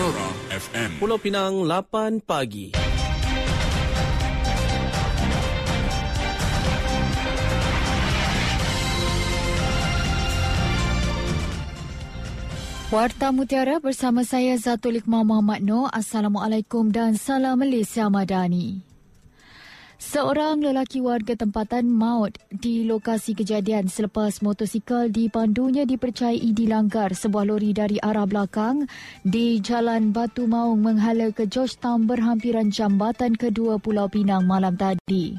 Mutiara FM. Pulau Pinang 8 pagi. Warta Mutiara bersama saya Zatul Iqmah Muhammad Noor. Assalamualaikum dan salam Malaysia Madani. Seorang lelaki warga tempatan maut di lokasi kejadian selepas motosikal dipandunya dipercayai dilanggar sebuah lori dari arah belakang di Jalan Batu Maung menghala ke Georgetown berhampiran jambatan kedua Pulau Pinang malam tadi.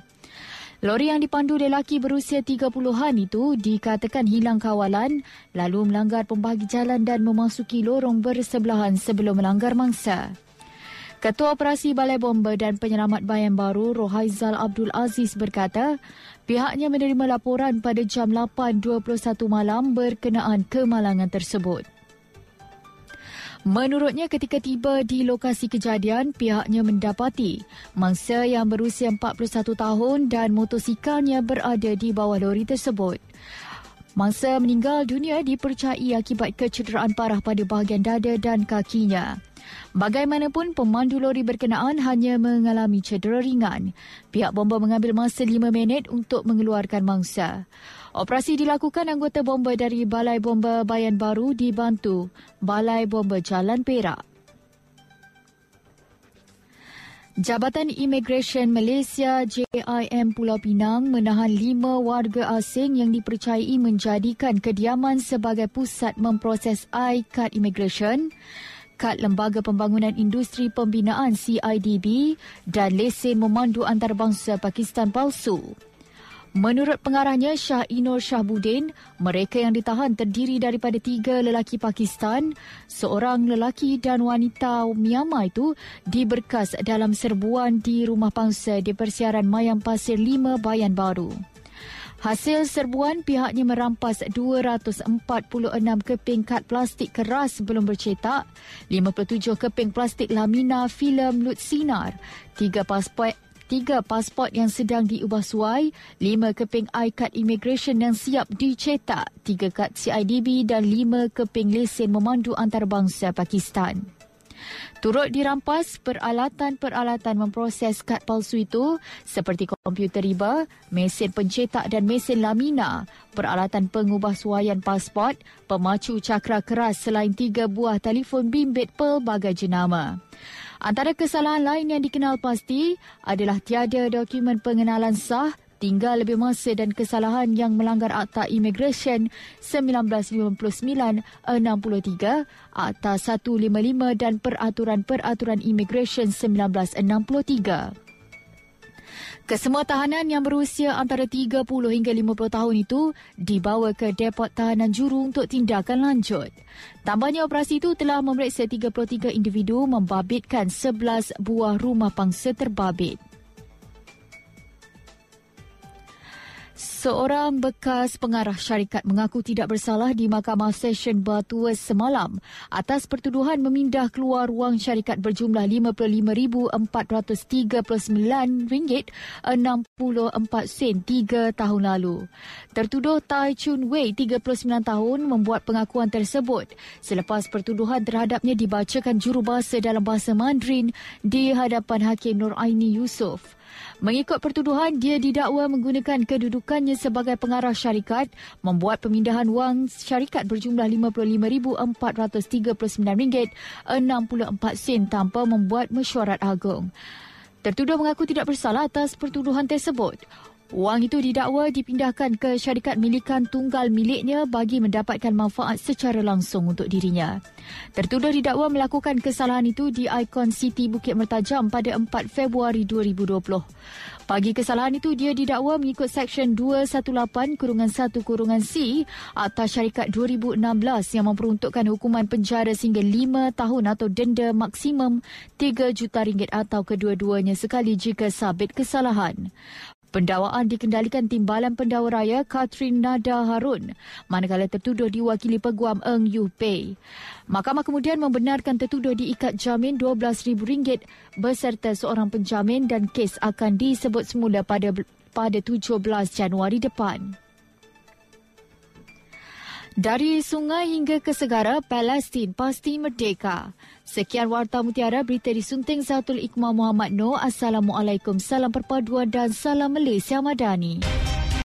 Lori yang dipandu lelaki berusia 30-an itu dikatakan hilang kawalan lalu melanggar pembahagi jalan dan memasuki lorong bersebelahan sebelum melanggar mangsa. Ketua Operasi Balai Bomba dan Penyelamat Bayan Baru Rohaizal Abdul Aziz berkata pihaknya menerima laporan pada jam 8.21 malam berkenaan kemalangan tersebut. Menurutnya ketika tiba di lokasi kejadian, pihaknya mendapati mangsa yang berusia 41 tahun dan motosikalnya berada di bawah lori tersebut. Mangsa meninggal dunia dipercayai akibat kecederaan parah pada bahagian dada dan kakinya. Bagaimanapun, pemandu lori berkenaan hanya mengalami cedera ringan. Pihak bomba mengambil masa 5 minit untuk mengeluarkan mangsa. Operasi dilakukan anggota bomba dari Balai Bomba Bayan Baru dibantu Balai Bomba Jalan Perak. Jabatan Imigresen Malaysia JIM Pulau Pinang menahan lima warga asing yang dipercayai menjadikan kediaman sebagai pusat memproses I-Card Immigration, kad Lembaga Pembangunan Industri Pembinaan CIDB dan lesen memandu antarabangsa Pakistan palsu. Menurut pengarahnya Shah Inur Shahbudin, mereka yang ditahan terdiri daripada tiga lelaki Pakistan, seorang lelaki dan wanita Myanmar itu diberkas dalam serbuan di rumah pangsa di Persiaran Mayang Pasir 5 Bayan Baru. Hasil serbuan pihaknya merampas 246 keping kad plastik keras belum bercetak, 57 keping plastik lamina filem lut sinar, 3 pasport tiga pasport yang sedang diubah suai, lima keping I-Card Immigration yang siap dicetak, tiga kad CIDB dan lima keping lesen memandu antarabangsa Pakistan. Turut dirampas peralatan-peralatan memproses kad palsu itu seperti komputer riba, mesin pencetak dan mesin lamina, peralatan pengubah suaian pasport, pemacu cakra keras selain tiga buah telefon bimbit pelbagai jenama. Antara kesalahan lain yang dikenal pasti adalah tiada dokumen pengenalan sah, tinggal lebih masa dan kesalahan yang melanggar Akta Immigration 1959-63, Akta 155 dan Peraturan-Peraturan Immigration 1963. Kesemua tahanan yang berusia antara 30 hingga 50 tahun itu dibawa ke Depot Tahanan Juru untuk tindakan lanjut. Tambahnya operasi itu telah memeriksa 33 individu membabitkan 11 buah rumah pangsa terbabit. Seorang bekas pengarah syarikat mengaku tidak bersalah di Mahkamah Session Batu semalam atas pertuduhan memindah keluar wang syarikat berjumlah RM55,439.64 sen tahun lalu. Tertuduh Tai Chun Wei, 39 tahun, membuat pengakuan tersebut selepas pertuduhan terhadapnya dibacakan jurubahasa dalam bahasa Mandarin di hadapan Hakim Nur Aini Yusof. Mengikut pertuduhan, dia didakwa menggunakan kedudukannya sebagai pengarah syarikat membuat pemindahan wang syarikat berjumlah RM55,439.64 tanpa membuat mesyuarat agung. Tertuduh mengaku tidak bersalah atas pertuduhan tersebut. Wang itu didakwa dipindahkan ke syarikat milikan tunggal miliknya bagi mendapatkan manfaat secara langsung untuk dirinya. Tertuduh didakwa melakukan kesalahan itu di Icon City Bukit Mertajam pada 4 Februari 2020. Bagi kesalahan itu, dia didakwa mengikut Seksyen 218 kurungan 1 kurungan C atas syarikat 2016 yang memperuntukkan hukuman penjara sehingga 5 tahun atau denda maksimum 3 juta ringgit atau kedua-duanya sekali jika sabit kesalahan. Pendawaan dikendalikan Timbalan Pendakwa Raya Katrin Nada Harun manakala tertuduh diwakili Peguam Eng Yu Pei. Mahkamah kemudian membenarkan tertuduh diikat jamin RM12,000 beserta seorang penjamin dan kes akan disebut semula pada pada 17 Januari depan. Dari sungai hingga ke segara, Palestin pasti merdeka. Sekian Warta Mutiara, berita disunting Zatul Iqmah Muhammad Noor. Assalamualaikum, salam perpaduan dan salam Malaysia Madani.